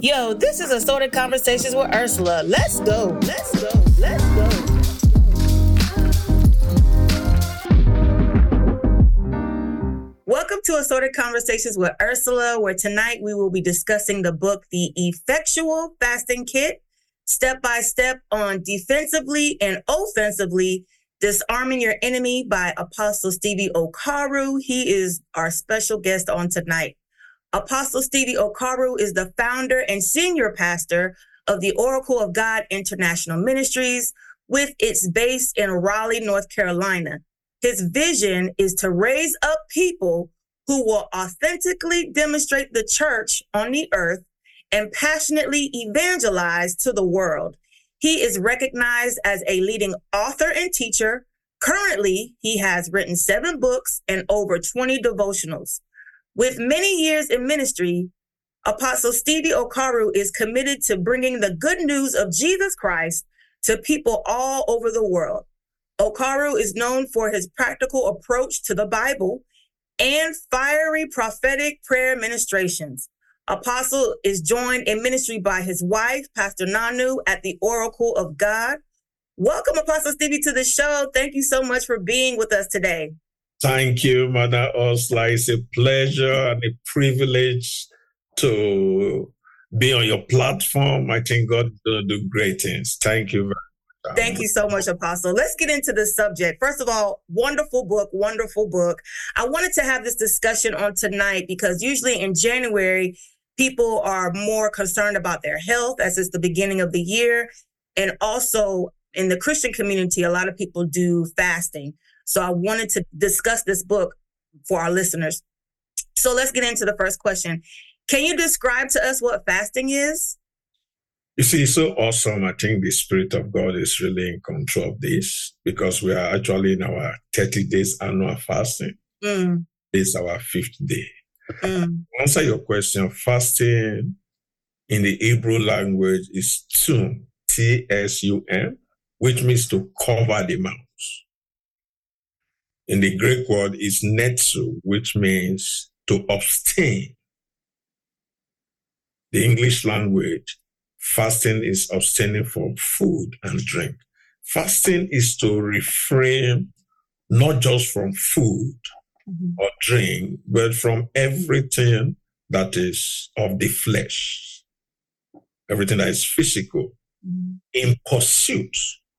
Yo, this is Assorted Conversations with Ursula. Let's go. Let's go. Let's go. Welcome to Assorted Conversations with Ursula, where tonight we will be discussing the book, The Effectual Fasting Kit, step by step on defensively and offensively disarming your enemy by Apostle Stevie Okauru. He is our special guest on tonight. Apostle Stevie Okauru is the founder and senior pastor of the Oracle of God International Ministries with its base in Raleigh, North Carolina. His vision is to raise up people who will authentically demonstrate the church on the earth and passionately evangelize to the world. He is recognized as a leading author and teacher. Currently, he has written seven books and over 20 devotionals. With many years in ministry, Apostle Stevie Okauru is committed to bringing the good news of Jesus Christ to people all over the world. Okauru is known for his practical approach to the Bible and fiery prophetic prayer ministrations. Apostle is joined in ministry by his wife, Pastor Nanu, at the Oracle of God. Welcome, Apostle Stevie, to the show. Thank you so much for being with us today. Thank you, Mother Ursula. It's a pleasure and a privilege to be on your platform. I think God will do great things. Thank you. Thank you so much, Apostle. Let's get into the subject. First of all, wonderful book, wonderful book. I wanted to have this discussion on tonight because usually in January, people are more concerned about their health as it's the beginning of the year. And also in the Christian community, a lot of people do fasting. So I wanted to discuss this book for our listeners. So let's get into the first question. Can you describe to us what fasting is? You see, it's so awesome. I think the Spirit of God is really in control of this because we are actually in our 30 days annual fasting. Mm. Is our fifth day. Mm. answer your question, fasting in the Hebrew language is tsum, T S U M, which means to cover the mouth in the Greek word is netsu, which means to abstain. The English language, fasting is abstaining from food and drink. Fasting is to refrain not just from food mm-hmm. or drink, but from everything that is of the flesh, everything that is physical, mm-hmm. in pursuit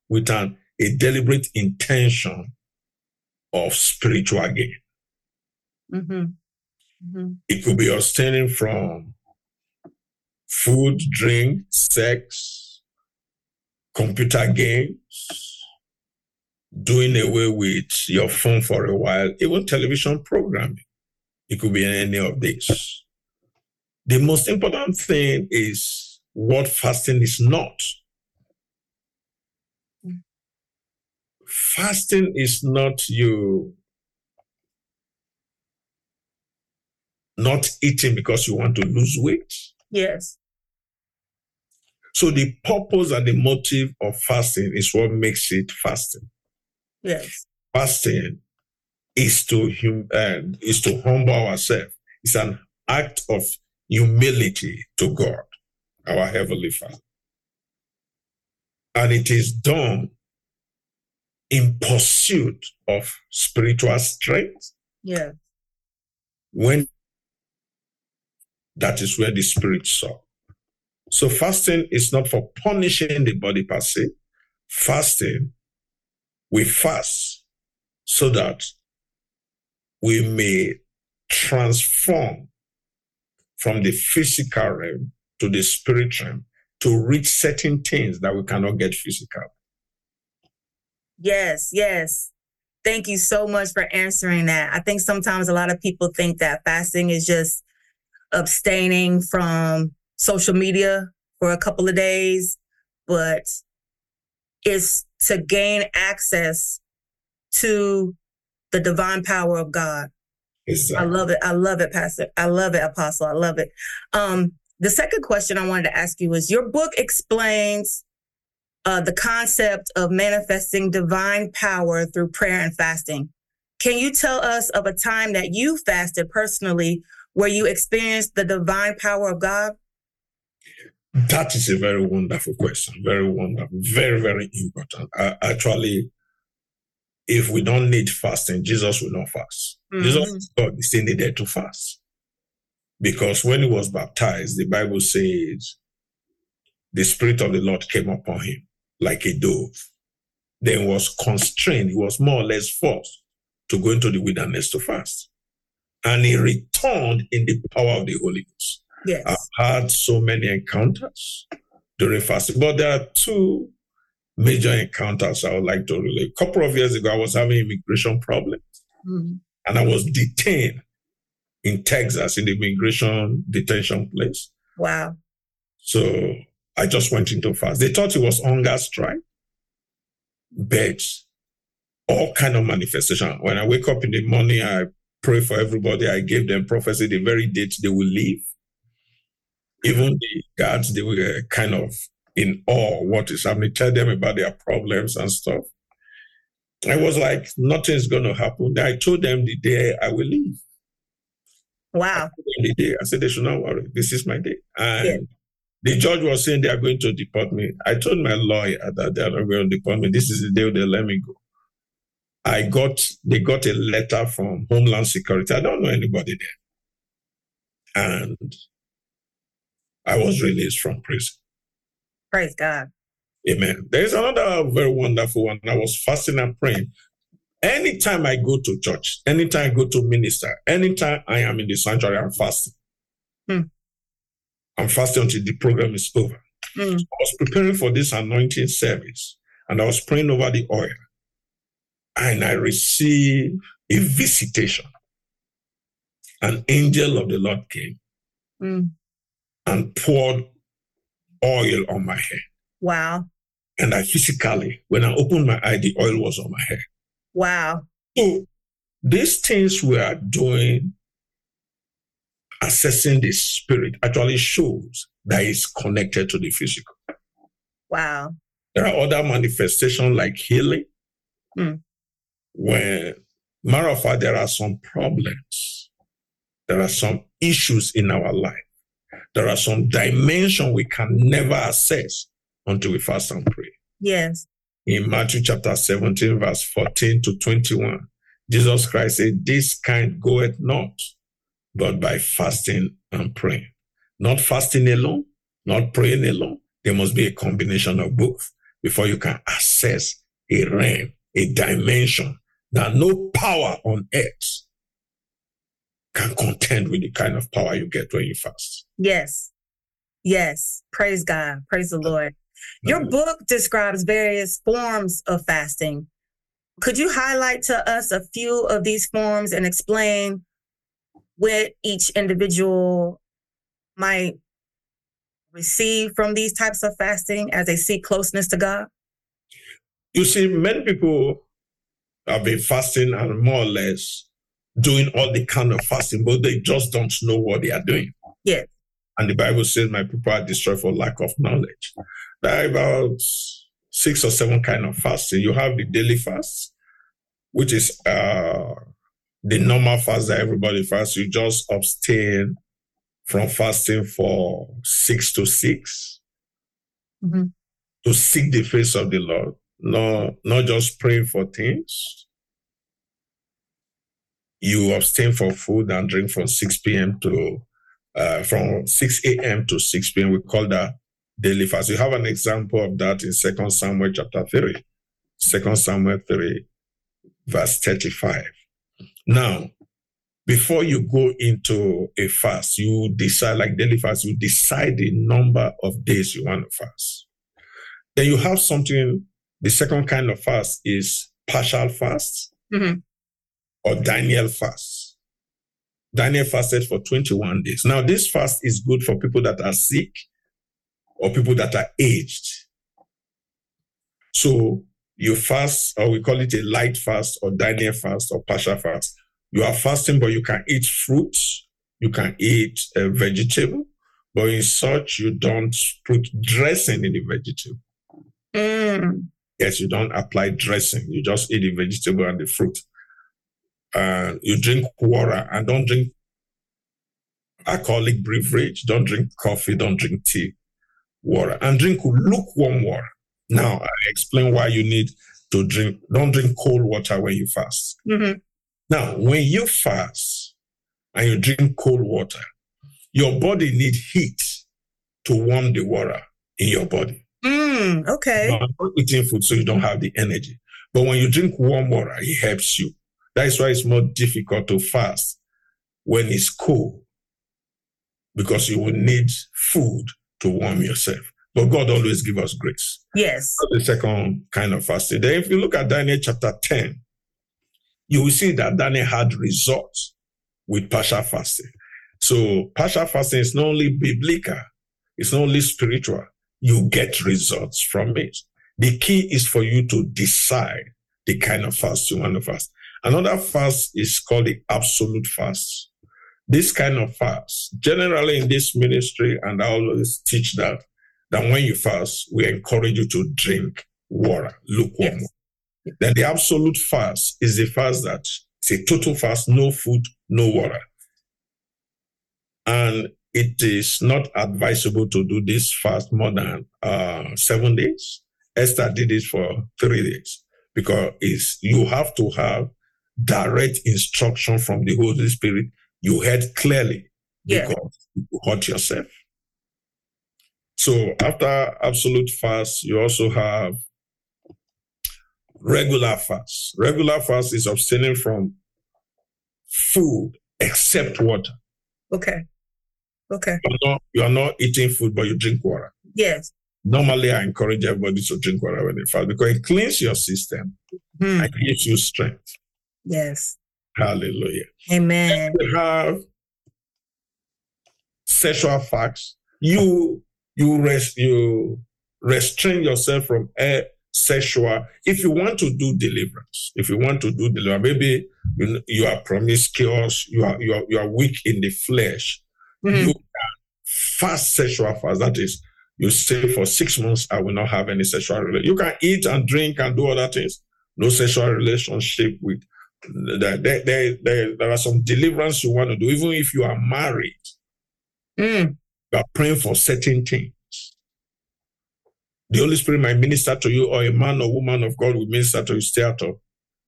with an, a deliberate intention of spiritual gain. Mm-hmm. Mm-hmm. It could be abstaining from food, drink, sex, computer games, doing away with your phone for a while, even television programming. It could be any of this. The most important thing is what fasting is not. Fasting is not you not eating because you want to lose weight. Yes. So the purpose and the motive of fasting is what makes it fasting. Yes. Fasting is to hum- uh, is to humble ourselves. It's an act of humility to God, our heavenly Father, and it is done in pursuit of spiritual strength. Yeah. When that is where the spirit saw. So fasting is not for punishing the body per se. Fasting, we fast so that we may transform from the physical realm to the spiritual realm to reach certain things that we cannot get physical. Yes, yes. Thank you so much for answering that. I think sometimes a lot of people think that fasting is just abstaining from social media for a couple of days, but it's to gain access to the divine power of God. Exactly. I love it. I love it, Pastor. I love it, Apostle. I love it. Um, the second question I wanted to ask you was your book explains uh, the concept of manifesting divine power through prayer and fasting. Can you tell us of a time that you fasted personally where you experienced the divine power of God? That is a very wonderful question. Very wonderful. Very, very important. Uh, actually, if we don't need fasting, Jesus will not fast. Mm-hmm. Jesus God still needed to fast. Because when he was baptized, the Bible says the Spirit of the Lord came upon him like a dove. Then was constrained, he was more or less forced to go into the wilderness to fast. And he returned in the power of the Holy Ghost. Yes. I've had so many encounters during fasting, but there are two major encounters I would like to relate. A couple of years ago, I was having immigration problems mm-hmm. and I was detained in Texas in the immigration detention place. Wow. So I just went into fast. They thought it was hunger strike, but all kind of manifestation. When I wake up in the morning, I pray for everybody. I gave them prophecy the very date they will leave. Even the guards, they were kind of in awe what is happening, tell them about their problems and stuff. I was like, nothing's going to happen. I told them the day I will leave. Wow. I the day. I said, they should not worry. This is my day. And. The judge was saying they are going to deport me. I told my lawyer that they are not going to deport me. This is the day they let me go. I got, they got a letter from Homeland Security. I don't know anybody there. And I was released from prison. Praise God. Amen. There is another very wonderful one. I was fasting and praying. Anytime I go to church, anytime I go to minister, anytime I am in the sanctuary, I'm fasting. Hmm. I'm fasting until the program is over. Hmm. I was preparing for this anointing service and I was praying over the oil. And I received a visitation. An angel of the Lord came hmm. and poured oil on my head. Wow. And I physically, when I opened my eye, the oil was on my head. Wow. So these things we are doing, assessing the spirit, actually shows that it's connected to the physical. Wow. There are other manifestations like healing, mm. where, matter of fact, there are some problems, there are some issues in our life there are some dimension we can never access until we fast and pray. Yes. In Matthew chapter 17, verse 14 to 21, Jesus Christ said, This kind goeth not, but by fasting and praying. Not fasting alone, not praying alone. There must be a combination of both before you can access a realm, a dimension that no power on earth can contend with the kind of power you get when you fast. Yes. Yes. Praise God. Praise the Lord. Your book describes various forms of fasting. Could you highlight to us a few of these forms and explain what each individual might receive from these types of fasting as they seek closeness to God? You see, many people have been fasting and more or less doing all the kind of fasting, but they just don't know what they are doing. Yeah. And the Bible says, My people are destroyed for lack of knowledge. There are about six or seven kind of fasting. You have the daily fast, which is uh, the normal fast that everybody fasts. You just abstain from fasting for six to 6 mm-hmm. to seek the face of the Lord. No, not just praying for things you abstain from food and drink from 6 p.m. to uh, from 6 a.m. to 6 p.m. We call that daily fast. You have an example of that in Second Samuel chapter 3. Second Samuel 3, verse 35. Now, before you go into a fast, you decide, like daily fast, you decide the number of days you want to fast. Then you have something, the second kind of fast is partial fast. Mm-hmm or Daniel fast. Daniel fasted for 21 days. Now, this fast is good for people that are sick or people that are aged. So you fast, or we call it a light fast or Daniel fast or partial fast. You are fasting, but you can eat fruits, you can eat a vegetable, but in such you don't put dressing in the vegetable. Mm. Yes, you don't apply dressing. You just eat the vegetable and the fruit uh, you drink water and don't drink alcoholic beverage. Don't drink coffee. Don't drink tea, water, and drink lukewarm water. Now I explain why you need to drink. Don't drink cold water when you fast. Mm-hmm. Now, when you fast and you drink cold water, your body need heat to warm the water in your body. Mm, okay. You're not eating food, so you don't have the energy. But when you drink warm water, it helps you. That is why it's more difficult to fast when it's cold, because you will need food to warm yourself. But God always give us grace. Yes. The second kind of fasting. Then, if you look at Daniel chapter 10, you will see that Daniel had results with partial fasting. So, partial fasting is not only biblical, it's not only spiritual. You get results from it. The key is for you to decide the kind of fast you want to fast. Another fast is called the absolute fast. This kind of fast, generally in this ministry, and I always teach that, that when you fast, we encourage you to drink water, lukewarm. Yes. Then the absolute fast is the fast that it's a total fast, no food, no water. And it is not advisable to do this fast more than uh, seven days. Esther did it for three days because it's, you have to have direct instruction from the Holy Spirit. You heard clearly yeah. because you hurt yourself. So after absolute fast, you also have regular fast. Regular fast is abstaining from food except water. Okay. Okay. You're not, you are not eating food, but you drink water. Yes. Normally, I encourage everybody to drink water when they fast because it cleans your system Hmm. and gives you strength. Yes. Hallelujah. Amen. You have sexual facts. You you rest you restrain yourself from a sexual. If you want to do deliverance, if you want to do deliverance, maybe you, you are promiscuous, you are you are you are weak in the flesh. Mhm. You can fast sexual fast. That is, you say for six months, I will not have any sexual relationship. You can eat and drink and do other things. No sexual relationship with. There, there, there, there are some deliverance you want to do, even if you are married. Mm. You are praying for certain things. The Holy Spirit might minister to you, or a man or woman of God will minister to you, stay out of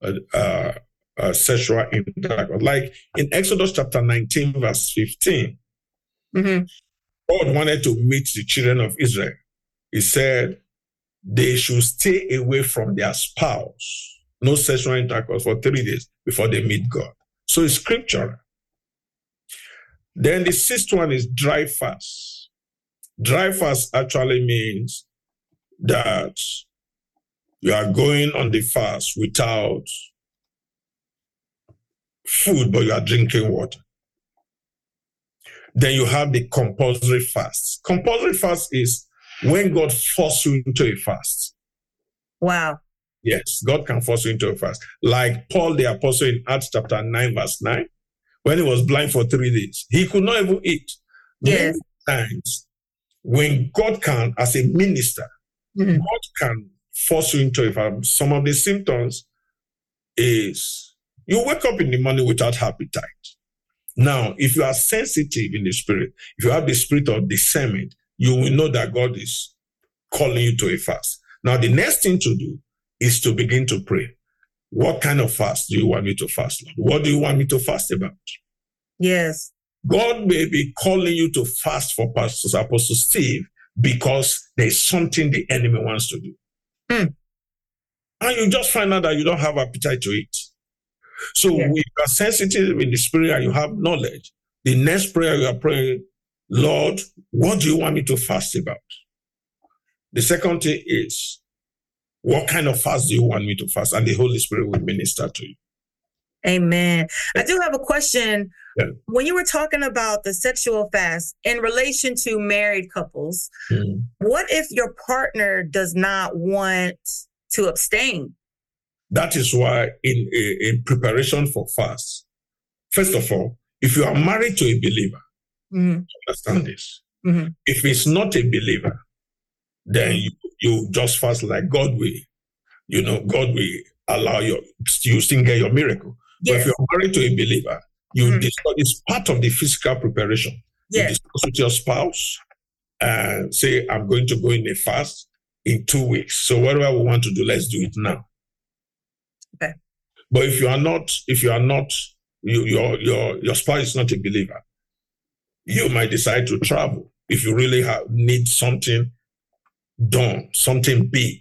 uh, uh, uh, sexual intercourse. Like in Exodus chapter 19, verse 15, hmm God wanted to meet the children of Israel. He said they should stay away from their spouse, no sexual intercourse for three days before they meet God. So it's scriptural. Then the sixth one is dry fast. Dry fast actually means that you are going on the fast without food, but you are drinking water. Then you have the compulsory fast. Compulsory fast is when God forces you into a fast. Wow. Yes, God can force you into a fast. Like Paul the apostle in Acts chapter 9, verse 9, when he was blind for three days, he could not even eat. Yes. Many times, when God can, as a minister, Mhm. God can force you into a fast. Some of the symptoms is you wake up in the morning without appetite. Now, if you are sensitive in the spirit, if you have the spirit of discernment, you will know that God is calling you to a fast. Now, the next thing to do is to begin to pray. What kind of fast do you want me to fast, Lord? What do you want me to fast about? Yes. God may be calling you to fast for Pastor Apostle Steve because there's something the enemy wants to do. Hmm. And you just find out that you don't have appetite to eat. So Yeah. if you are sensitive in the spirit and you have knowledge, the next prayer you are praying, Lord, what do you want me to fast about? The second thing is, what kind of fast do you want me to fast? And the Holy Spirit will minister to you. Amen. I do have a question. Yeah. When you were talking about the sexual fast in relation to married couples, what if your partner does not want to abstain? That is why in, in preparation for fast, first of all, if you are married to a believer, Mhm. understand this. Mhm. If it's not a believer, then you, you just fast like God will. You know, God will allow you, you still get your miracle. But if you're married to a believer, you Mhm. discuss it's part of the physical preparation. Yes. You discuss with your spouse and say, I'm going to go in a fast in two weeks. So whatever we want to do, let's do it now. Okay. But if you are not, if you are not, you, your your your spouse is not a believer, you might decide to travel. If you really have, need something done, something big,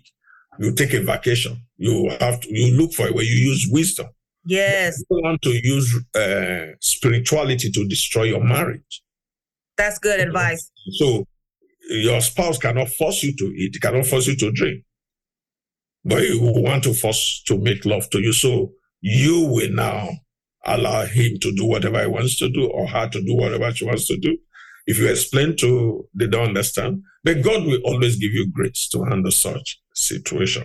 you take a vacation. You have to you look for it where you use wisdom. Yes. You don't want to use uh, spirituality to destroy your marriage. That's good advice. So your spouse cannot force you to eat, cannot force you to drink, but you want to force to make love to you. So you will now allow him to do whatever he wants to do or her to do whatever she wants to do. If you explain to, they don't understand, but God will always give you grace to handle such situation.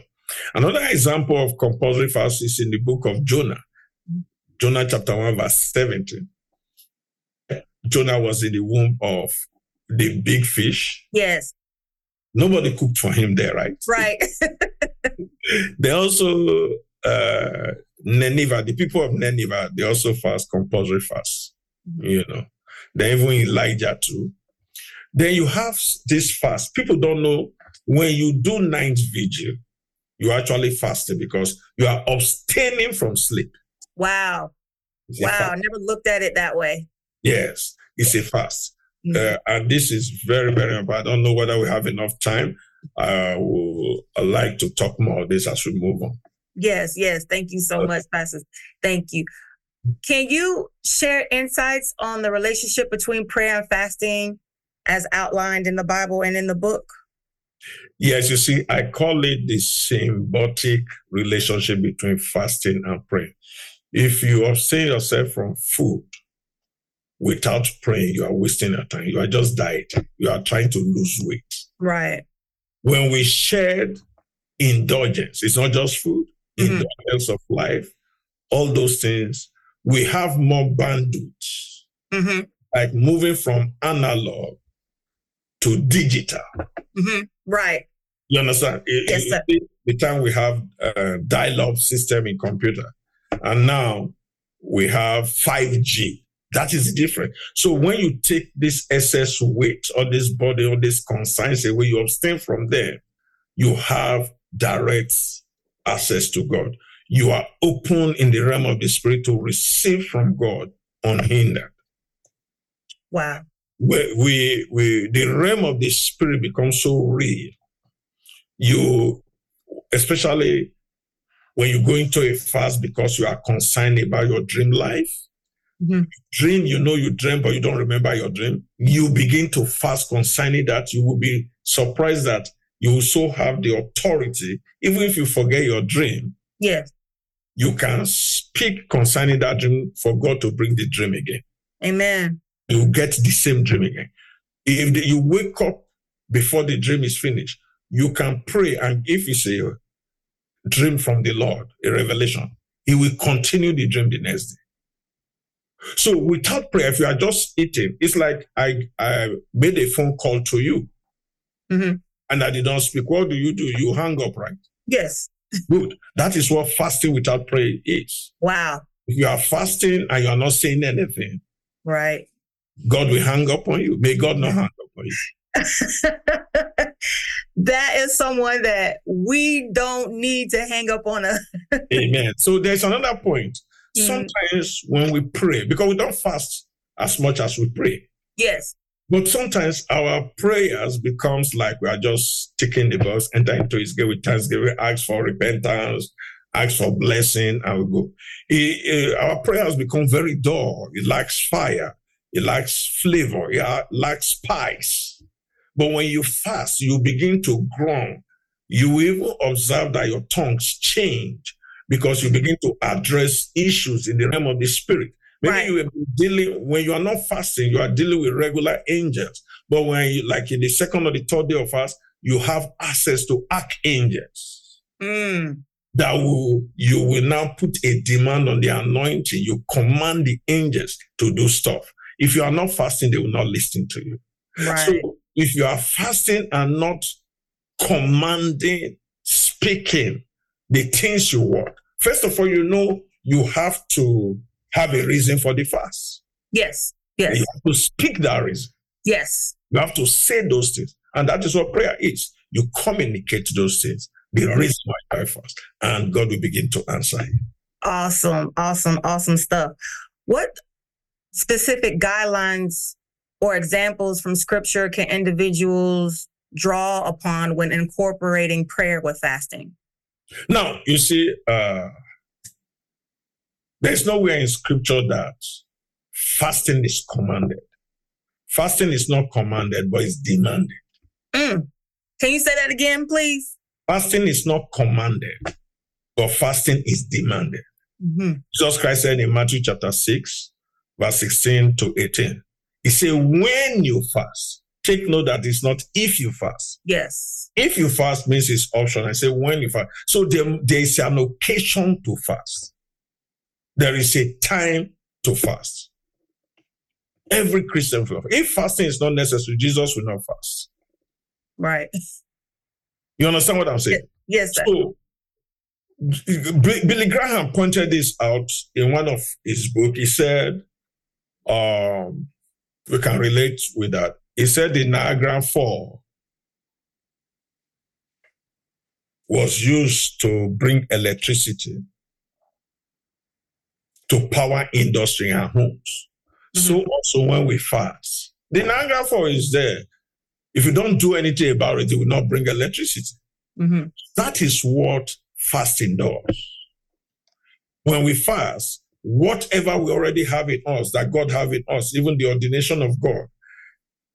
Another example of compulsory fast is in the book of Jonah. Jonah chapter 1 verse 17. Jonah was in the womb of the big fish. Yes. Nobody cooked for him there, right? Right. they also uh Nineveh, the people of Nineveh, they also fast compulsory fast. Mhm. You know. Then even Elijah too. Then you have this fast. People don't know when you do ninth vigil, you actually fasting because you are abstaining from sleep. wow. Wow. fast. Never looked at it that way. Yes, it's a fast. Mhm. Uh, and this is very, very important. I don't know whether we have enough time. I will I like to talk more of this as we move on. Yes, yes. Thank you so Okay. much, Pastor. Thank you. Can you share insights on the relationship between prayer and fasting as outlined in the Bible and in the book? Yes, you see, I call it the symbiotic relationship between fasting and prayer. If you abstain yourself from food without praying, you are wasting your time. You are just dieting. You are trying to lose weight. Right. When we shared indulgence, it's not just food, Mhm. indulgence of life, all those things, we have more bandwidth, hmm like moving from analog to digital. hmm Right. You understand? It- Yes, sir. it- The time we have a dial-up system in computer, and now we have 5G. That is different. So when you take this excess weight or this body or this conscience away, you abstain from them, you have direct access to God. You are open in the realm of the spirit to receive from God unhindered Wow. we, we, we the realm of the spirit becomes so real. You, especially when you go into a fast because you are concerned about your dream life. Mhm. Dream, you know you dream, but you don't remember your dream. You begin to fast concerning that. You will be surprised that you also have the authority, even if you forget your dream, Yes. You can speak concerning that dream for God to bring the dream again Amen. you get the same dream again. If the- you wake up before the dream is finished, you can pray, and if it's a dream from the Lord, a revelation, He will continue the dream the next day. So without prayer, if you are just eating, it's like I, I made a phone call to you Mhm. and I did not speak. What do you do? You hang up, right? Yes. Good. That is what fasting without prayer is. Wow. If you are fasting and you are not saying anything, Right. God will hang up on you. May God not hang up on you. that is someone that we don't need to hang up on us. Amen. So there's another point. Mhm. Sometimes when we pray, because we don't fast as much as we pray, Yes. But sometimes our prayers becomes like we are just ticking the box, enter into His gate with thanksgiving, ask for repentance, ask for blessing, and we go. Our prayers become very dull. It lacks fire. It lacks flavor. It lacks spice. But when you fast, you begin to groan. You even observe that your tongues change because you begin to address issues in the realm of the spirit. Maybe Right. you will be dealing when you are not fasting, you are dealing with regular angels. But when you like in the second or the third day of fast, you have access to archangels Mm. that will you will now put a demand on the anointing. You command the angels to do stuff. If you are not fasting, they will not listen to you. Right. So if you are fasting and not commanding, speaking the things you want, first of all, you know you have to have a reason for the fast. yes. Yes. You have to speak that reason. Yes. You have to say those things. And that is what prayer is. You communicate those things. The reason why I fast. And God will begin to answer you. Awesome. Awesome. Awesome stuff. What specific guidelines or examples from scripture can individuals draw upon when incorporating prayer with fasting? Now, you see, uh, there's nowhere in scripture that fasting is commanded. Fasting is not commanded, but it's demanded. Mm. Can you say that again, please? Fasting is not commanded, but fasting is demanded. Mm-hmm. Jesus Christ said in Matthew chapter 6, verse 16 to 18, He said, When you fast, take note that it's not if you fast. Yes. If you fast means it's optional. I say when you fast. So there, there is an occasion to fast. There is a time to fast. Every Christian will. If fasting is not necessary, Jesus will not fast. Right. You understand what I'm saying? Yes. Sir. So Billy Graham pointed this out in one of his book. He said, um, we can relate with that. He said the Niagara Fall was used to bring electricity to power industry and homes. Mm-hmm. So also when we fast, the Niagara Fall is there. If you don't do anything about it, it will not bring electricity. Mm-hmm. That is what fasting does. When we fast, whatever we already have in us, that God have in us, even the ordination of God,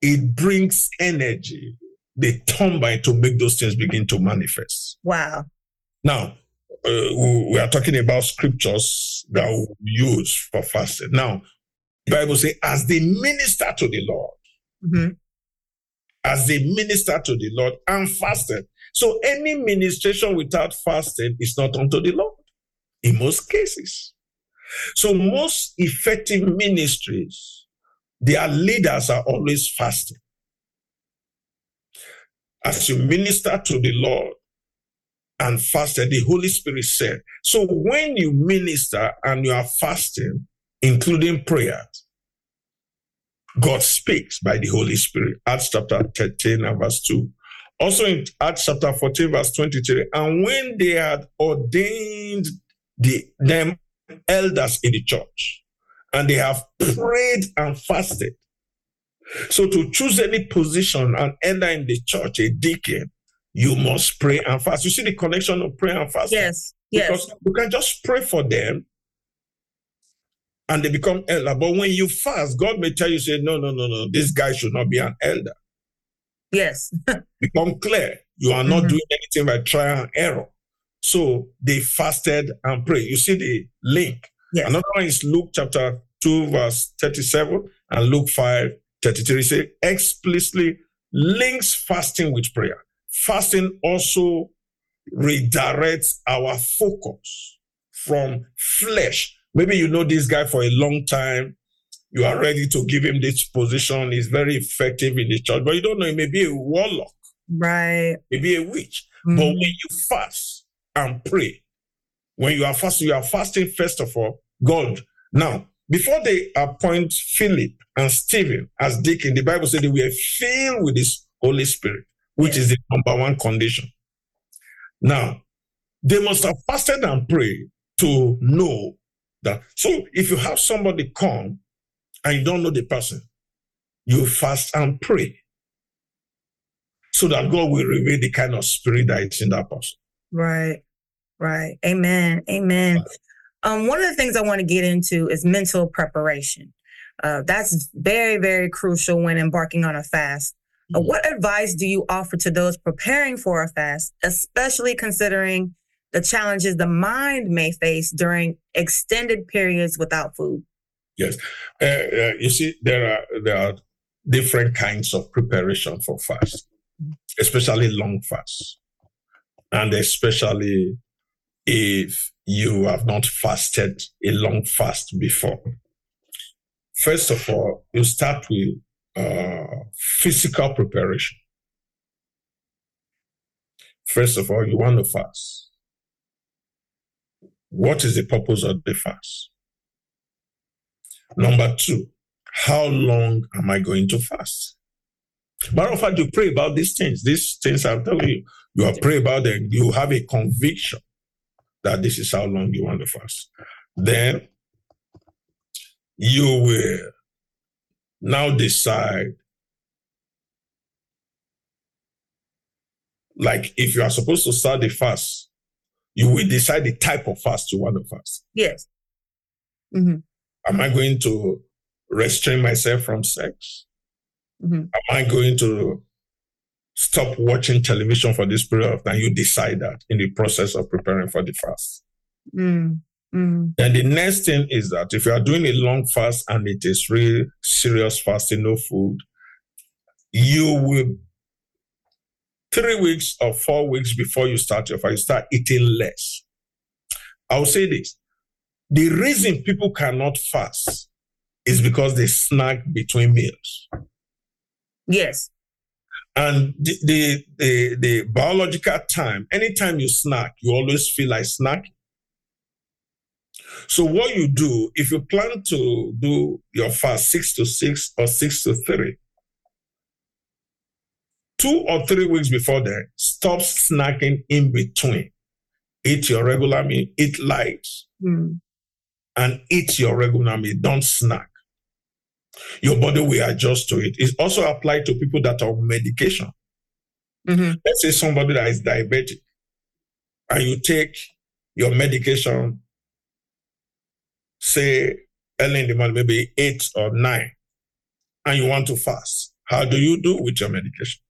it brings energy, the turbine to make those things begin to manifest. Wow. Now, uh, we are talking about scriptures that we use for fasting. Now, the Bible says, as they minister to the Lord, mm-hmm. as they minister to the Lord and fasted. So any ministration without fasting is not unto the Lord in most cases. So most effective ministries, their leaders are always fasting. As you minister to the Lord and fasted, the Holy Spirit said. So when you minister and you are fasting, including prayers, God speaks by the Holy Spirit. Acts chapter 13 and verse 2. Also in Acts chapter 14, verse 23. And when they had ordained the, them elders in the church, and they have prayed and fasted. So to choose any position and enter in the church, a deacon, you must pray and fast. You see the connection of prayer and fasting? Yes. Yes. Because you can just pray for them and they become elder. But when you fast, God may tell you, say, no, no, no, no, this guy should not be an elder. Yes. become clear. You are not mm-hmm. doing anything by trial and error. So they fasted and prayed. You see the link. Yes. Another one is Luke chapter 2, verse 37, and Luke 5, 33. Say explicitly links fasting with prayer. Fasting also redirects our focus from flesh. Maybe you know this guy for a long time. You are ready to give him this position. He's very effective in the church, but you don't know, he may be a warlock. Right. Maybe a witch. Mm-hmm. But when you fast, and pray. When you are fasting, you are fasting first of all, God. Now, before they appoint Philip and Stephen as deacon, the Bible said they were filled with this Holy Spirit, which is the number one condition. Now, they must have fasted and prayed to know that. So if you have somebody come and you don't know the person, you fast and pray so that God will reveal the kind of spirit that is in that person. Right. Right. Amen. Amen. Um, one of the things I want to get into is mental preparation. Uh, that's very, very crucial when embarking on a fast. Uh, mm-hmm. what advice do you offer to those preparing for a fast, especially considering the challenges the mind may face during extended periods without food? Yes, uh, uh, you see, there are there are different kinds of preparation for fast, mm-hmm. especially long fasts, and especially if you have not fasted a long fast before. First of all, you start with uh, physical preparation. First of all, you want to fast. What is the purpose of the fast? Number two, how long am I going to fast? Matter of fact, you pray about these things. These things I'm telling you, you are pray about them. You have a conviction that this is how long you want to fast. Then you will now decide like if you are supposed to start the fast, you will decide the type of fast you want to fast. Yes. Mm-hmm. Am I going to restrain myself from sex? Mm-hmm. Am I going to stop watching television for this period of time? You decide that in the process of preparing for the fast. Mm. Mm. And the next thing is that if you are doing a long fast and it is really serious fasting, no food, you will three weeks or four weeks before you start your fast, you start eating less. I'll say this. The reason people cannot fast is because they snack between meals. Yes. And the, the, the, the biological time, anytime you snack, you always feel like snacking. So what you do, if you plan to do your fast six to six or six to three, two or three weeks before that, stop snacking in between. Eat your regular meal, eat light, mm. and eat your regular meal. Don't snack. Your body will adjust to it. It's also applied to people that are on medication. Mm-hmm. Let's say somebody that is diabetic, and you take your medication, say early in the morning, maybe eight or nine, and you want to fast. How do you do with your medication?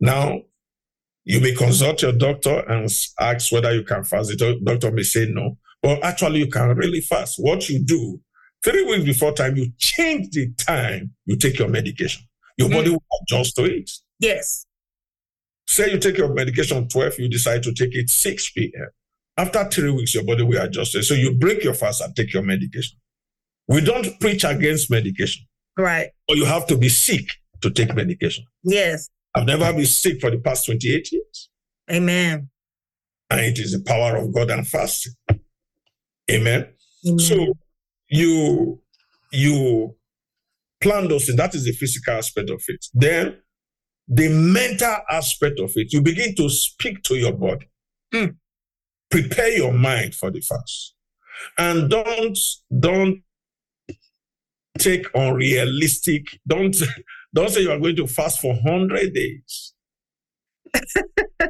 Now, you may consult your doctor and ask whether you can fast. The doctor may say no, but actually you can really fast. What you do, three weeks before time, you change the time you take your medication. Your mm. body will adjust to it. Yes. Say you take your medication 12, you decide to take it 6 p.m. After three weeks, your body will adjust it. So you break your fast and take your medication. We don't preach against medication. Right. Or you have to be sick to take medication. Yes. I've never been sick for the past 28 years. Amen. And it is the power of God and fasting. Amen. Amen. So you you plan those things. That is the physical aspect of it. Then the mental aspect of it, you begin to speak to your body. Mm. Prepare your mind for the fast. And don't don't take unrealistic, don't don't say you are going to fast for 100 days.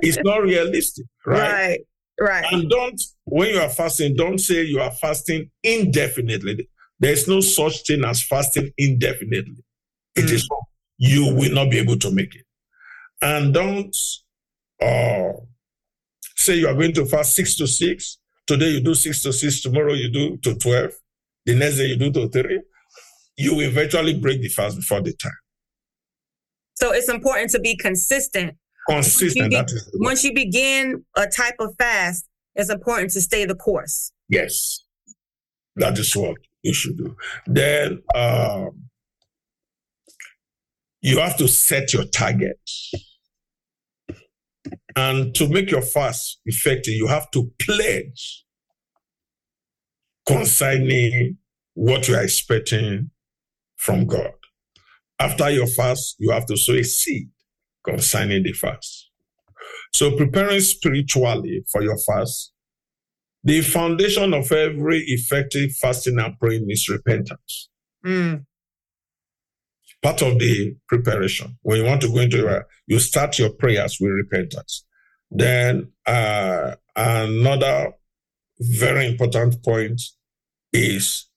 it's not realistic, right? Right, right. And don't, when you are fasting, don't say you are fasting indefinitely. There's no such thing as fasting indefinitely. It mm. is you will not be able to make it. And don't uh, say you are going to fast six to six. Today you do six to six, tomorrow you do to 12, the next day you do to three. You will eventually break the fast before the time. So it's important to be consistent. Consistent. Once you, be, once you begin a type of fast, it's important to stay the course. Yes, that is what you should do. Then um, you have to set your target. And to make your fast effective, you have to pledge concerning what you are expecting from God. After your fast, you have to sow a seed concerning the fast. So preparing spiritually for your fast, the foundation of every effective fasting and praying is repentance. Mm. Part of the preparation. When you want to go into your, you start your prayers with repentance. Then uh, another very important point is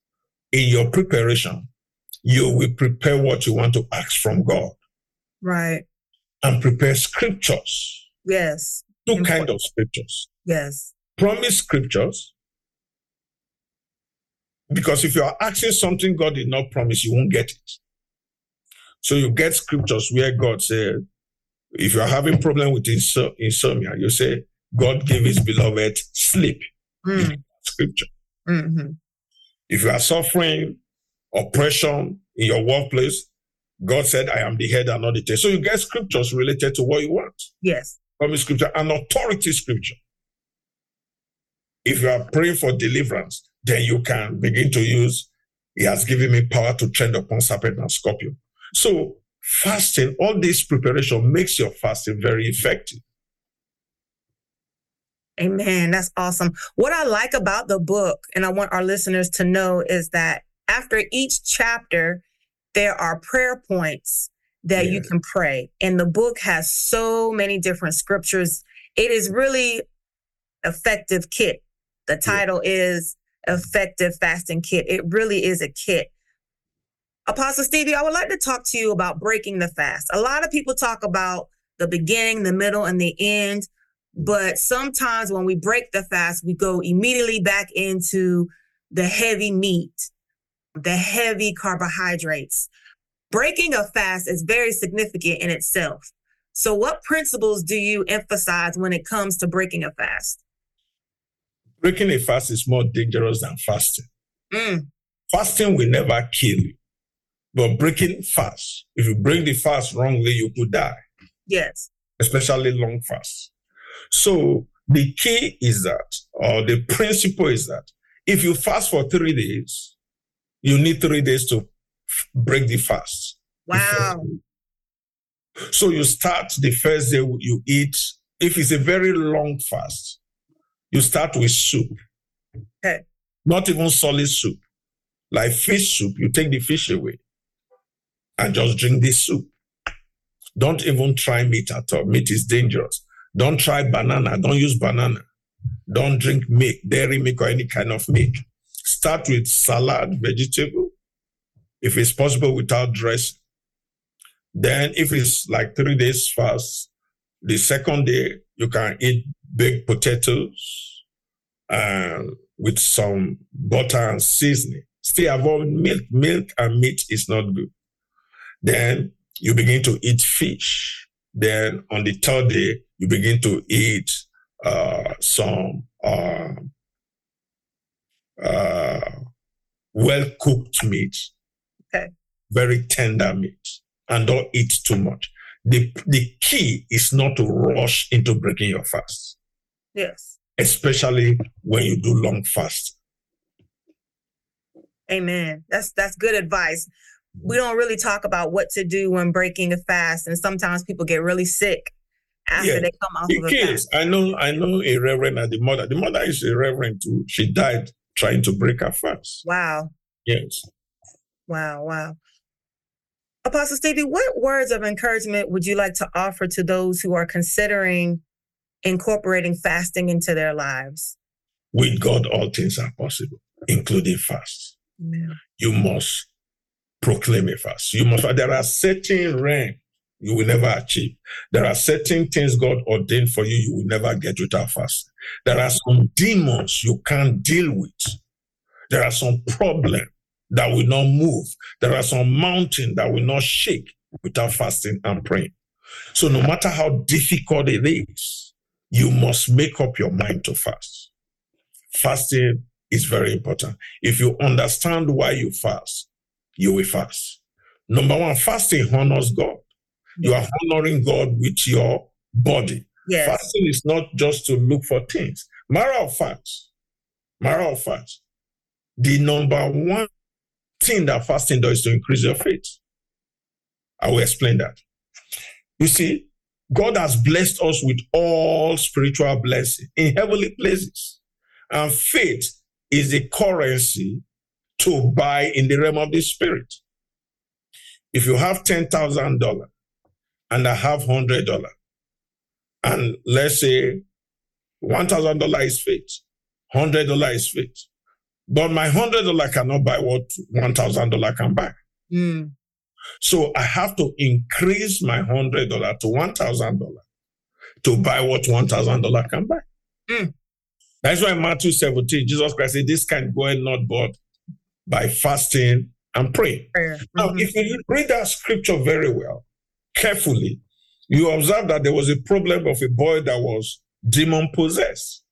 in your preparation, you will prepare what you want to ask from God. Right. And prepare scriptures. Yes. Two Important. kind of scriptures. Yes. Promise scriptures. Because if you are asking something God did not promise, you won't get it. So you get scriptures where God said, if you are having problem with insomnia, you say, God gave his beloved sleep. Mm. Scripture. Mm-hmm. If you are suffering oppression in your workplace, God said, I am the head and not the tail. So you get scriptures related to what you want. Yes. From scripture, an authority scripture. If you are praying for deliverance, then you can begin to use He has given me power to tread upon serpent and scorpion. So fasting, all this preparation makes your fasting very effective. Amen. That's awesome. What I like about the book, and I want our listeners to know, is that after each chapter, there are prayer points that yeah. you can pray. And the book has so many different scriptures. It is really effective kit. The title yeah. is effective fasting kit. It really is a kit. Apostle Stevie, I would like to talk to you about breaking the fast. A lot of people talk about the beginning, the middle, and the end. But sometimes when we break the fast, we go immediately back into the heavy meat, the heavy carbohydrates. Breaking a fast is very significant in itself. So, what principles do you emphasize when it comes to breaking a fast? Breaking a fast is more dangerous than fasting. Mm. Fasting will never kill you, but breaking fast, if you break the fast wrongly, you could die. Yes. Especially long fast. So, the key is that, or the principle is that, if you fast for three days, you need three days to break the fast. Wow. So you start the first day you eat. If it's a very long fast, you start with soup. Okay. Not even solid soup. Like fish soup, you take the fish away and just drink this soup. Don't even try meat at all. Meat is dangerous. Don't try banana. Don't use banana. Don't drink milk, dairy milk, or any kind of milk. Start with salad, vegetable, if it's possible without dressing. Then, if it's like three days fast, the second day you can eat baked potatoes and with some butter and seasoning. Stay avoid milk. Milk and meat is not good. Then you begin to eat fish. Then on the third day, you begin to eat uh, some uh, uh, well cooked meat Okay. Very tender meat. And don't eat too much. The, the key is not to rush into breaking your fast. Yes. Especially when you do long fast. Amen. That's that's good advice. We don't really talk about what to do when breaking a fast, and sometimes people get really sick after yeah, they come off of a fast. I know, I know a reverend and the mother. The mother is a reverend too. She died trying to break her fast. Wow. Yes. Wow, wow. Apostle Stevie, what words of encouragement would you like to offer to those who are considering incorporating fasting into their lives? With God, all things are possible, including fast. Amen. You must proclaim a fast. You must. There are certain rank you will never achieve. There are certain things God ordained for you you will never get without fasting. There are some demons you can't deal with. There are some problems that will not move. There are some mountains that will not shake without fasting and praying. So no matter how difficult it is, you must make up your mind to fast. Fasting is very important. If you understand why you fast, you will fast. Number one, fasting honors God. You are honoring God with your body. Yes. Fasting is not just to look for things. Matter of fact, matter of fact, the number one thing that fasting does is to increase your faith. I will explain that. You see, God has blessed us with all spiritual blessings in heavenly places. And faith is a currency to buy in the realm of the spirit. If you have $10,000 and I have $100, and let's say $1,000 is faith, $100 is faith, but my hundred dollar cannot buy what one thousand dollar can buy. Mm. So I have to increase my hundred dollar to one thousand dollar to buy what one thousand dollar can buy. Mm. That's why Matthew 17, Jesus Christ said, This can go and not but by fasting and praying. Mm-hmm. Now, if you read that scripture very well, carefully, you observe that there was a problem of a boy that was demon possessed.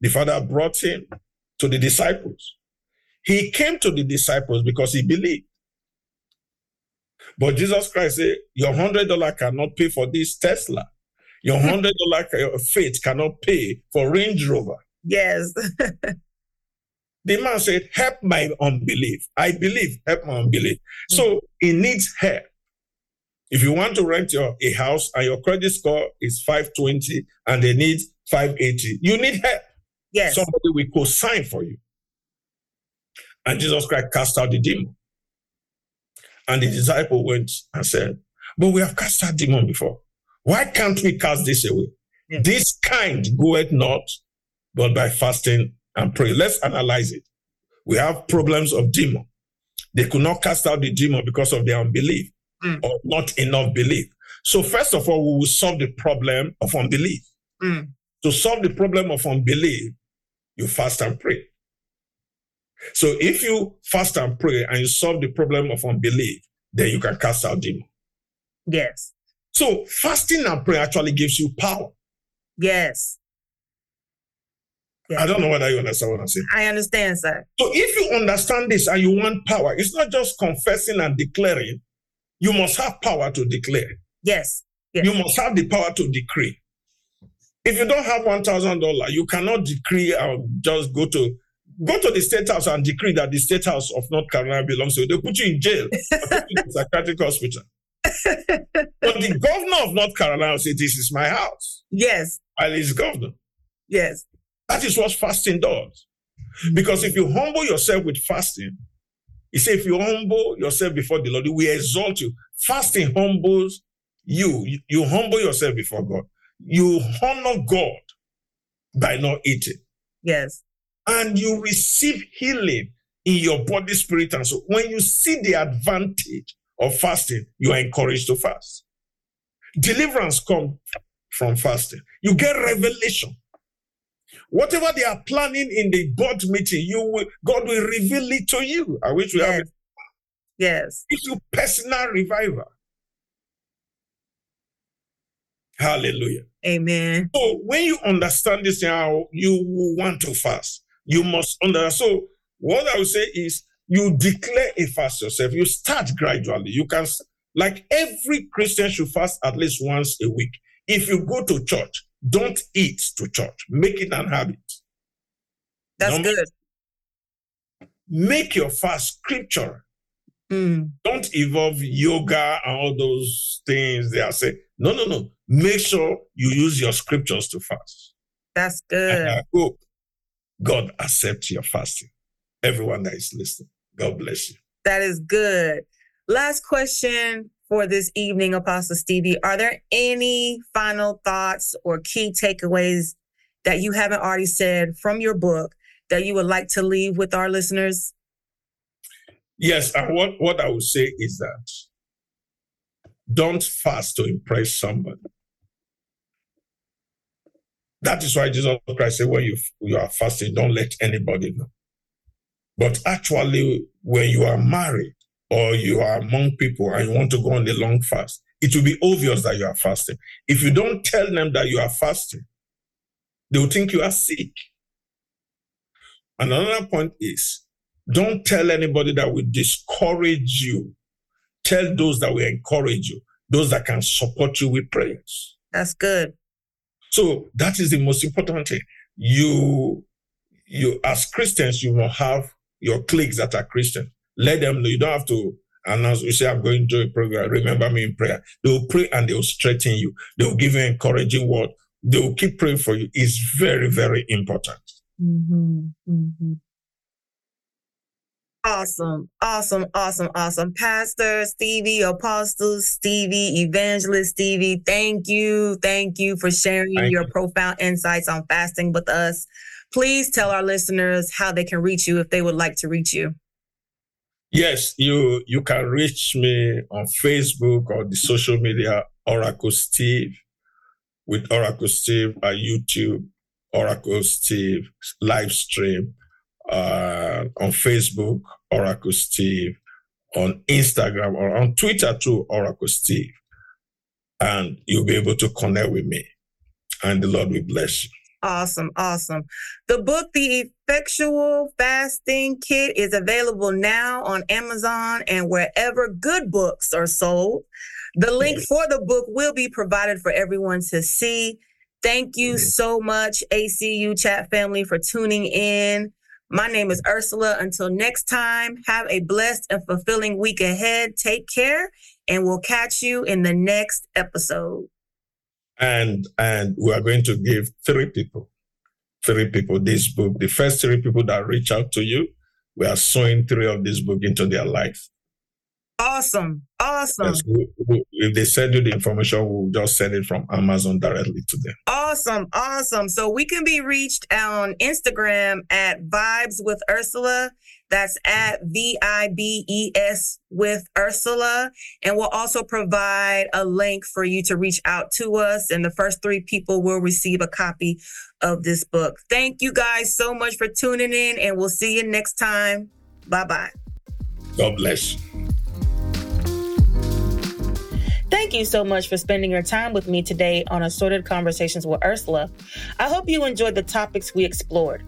The father brought him to the disciples. He came to the disciples because he believed. But Jesus Christ said, Your hundred dollar cannot pay for this Tesla. Your hundred dollar faith cannot pay for Range Rover. Yes. The man said, Help my unbelief. I believe, help my unbelief. Mm-hmm. So he needs help. If you want to rent your a house and your credit score is 520 and they need 580, you need help. Yes. Somebody will co-sign for you. And Jesus Christ cast out the demon. And the disciple went and said, But we have cast out demon before. Why can't we cast this away? Yes. This kind goeth not, but by fasting and pray. Let's analyze it. We have problems of demon. They could not cast out the demon because of their unbelief mm. or not enough belief. So, first of all, we will solve the problem of unbelief. Mm. To solve the problem of unbelief, you fast and pray. So, if you fast and pray and you solve the problem of unbelief, then you can cast out demon. Yes. So, fasting and prayer actually gives you power. Yes. I don't know whether you understand what I'm saying. I understand, sir. So if you understand this and you want power, it's not just confessing and declaring. You must have power to declare. Yes. yes. You must have the power to decree. If you don't have one thousand dollar, you cannot decree and just go to go to the state house and decree that the state house of North Carolina belongs to you. They put you in jail, put you in psychiatric hospital. but the governor of North Carolina said, This is my house. Yes. While he's governor. Yes. That is what fasting does. Because if you humble yourself with fasting, he said, if you humble yourself before the Lord, we exalt you. Fasting humbles you. you. You humble yourself before God. You honor God by not eating. Yes. And you receive healing in your body, spirit, and soul. When you see the advantage of fasting, you are encouraged to fast. Deliverance comes from fasting. You get revelation. Whatever they are planning in the board meeting, you will, God will reveal it to you. I wish we yes. have it. Yes. It's your personal revival. Hallelujah. Amen. So when you understand this, now, you want to fast, you must understand. So what I would say is you declare a fast yourself. You start gradually. You can, like every Christian should fast at least once a week. If you go to church, don't eat to church. Make it an habit. That's Number, good. Make your fast scripture. Mm. Don't involve yoga and all those things they are saying. No, no, no. Make sure you use your scriptures to fast. That's good. And I hope God accepts your fasting. Everyone that is listening. God bless you. That is good. Last question for this evening, Apostle Stevie. Are there any final thoughts or key takeaways that you haven't already said from your book that you would like to leave with our listeners? Yes, and what, what I would say is that don't fast to impress somebody. That is why Jesus Christ said, when you, you are fasting, don't let anybody know. But actually, when you are married or you are among people and you want to go on a long fast, it will be obvious that you are fasting. If you don't tell them that you are fasting, they will think you are sick. And another point is don't tell anybody that will discourage you. Tell those that will encourage you, those that can support you with prayers. That's good. So that is the most important thing. You, you as Christians, you will have your cliques that are Christian. Let them know. You don't have to announce, you say, I'm going to a program. Remember me in prayer. They will pray and they will strengthen you. They will give you encouraging word. They will keep praying for you. It's very, very important. Mm-hmm. Mm-hmm. Awesome, awesome, awesome, awesome. Pastor Stevie, Apostle Stevie, Evangelist Stevie, thank you. Thank you for sharing thank your you. profound insights on fasting with us. Please tell our listeners how they can reach you if they would like to reach you. Yes, you you can reach me on Facebook or the social media Oracle Steve with Oracle Steve at YouTube, Oracle Steve live stream uh, on Facebook, Oracle Steve, on Instagram or on Twitter too, Oracle Steve. And you'll be able to connect with me. And the Lord will bless you. Awesome, awesome. The book, The Effectual Fasting Kit, is available now on Amazon and wherever good books are sold. The link for the book will be provided for everyone to see. Thank you so much, ACU chat family, for tuning in. My name is Ursula. Until next time, have a blessed and fulfilling week ahead. Take care, and we'll catch you in the next episode. And and we are going to give three people, three people this book. The first three people that reach out to you, we are sewing three of this book into their life. Awesome. Awesome. Yes, we, we, if they send you the information, we'll just send it from Amazon directly to them. Awesome. Awesome. So we can be reached on Instagram at Vibes with Ursula. That's at V I B E S with Ursula. And we'll also provide a link for you to reach out to us. And the first three people will receive a copy of this book. Thank you guys so much for tuning in, and we'll see you next time. Bye bye. God bless. Thank you so much for spending your time with me today on Assorted Conversations with Ursula. I hope you enjoyed the topics we explored.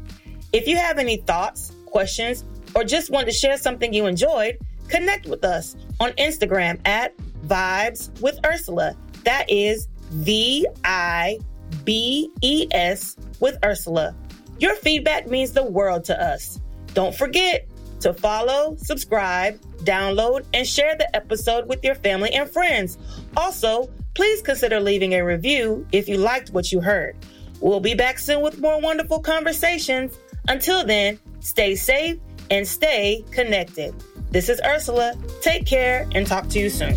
If you have any thoughts, questions, or just want to share something you enjoyed, connect with us on Instagram at Vibes with Ursula. That is V I B E S with Ursula. Your feedback means the world to us. Don't forget to follow, subscribe, download, and share the episode with your family and friends. Also, please consider leaving a review if you liked what you heard. We'll be back soon with more wonderful conversations. Until then, stay safe and stay connected. This is Ursula. Take care and talk to you soon.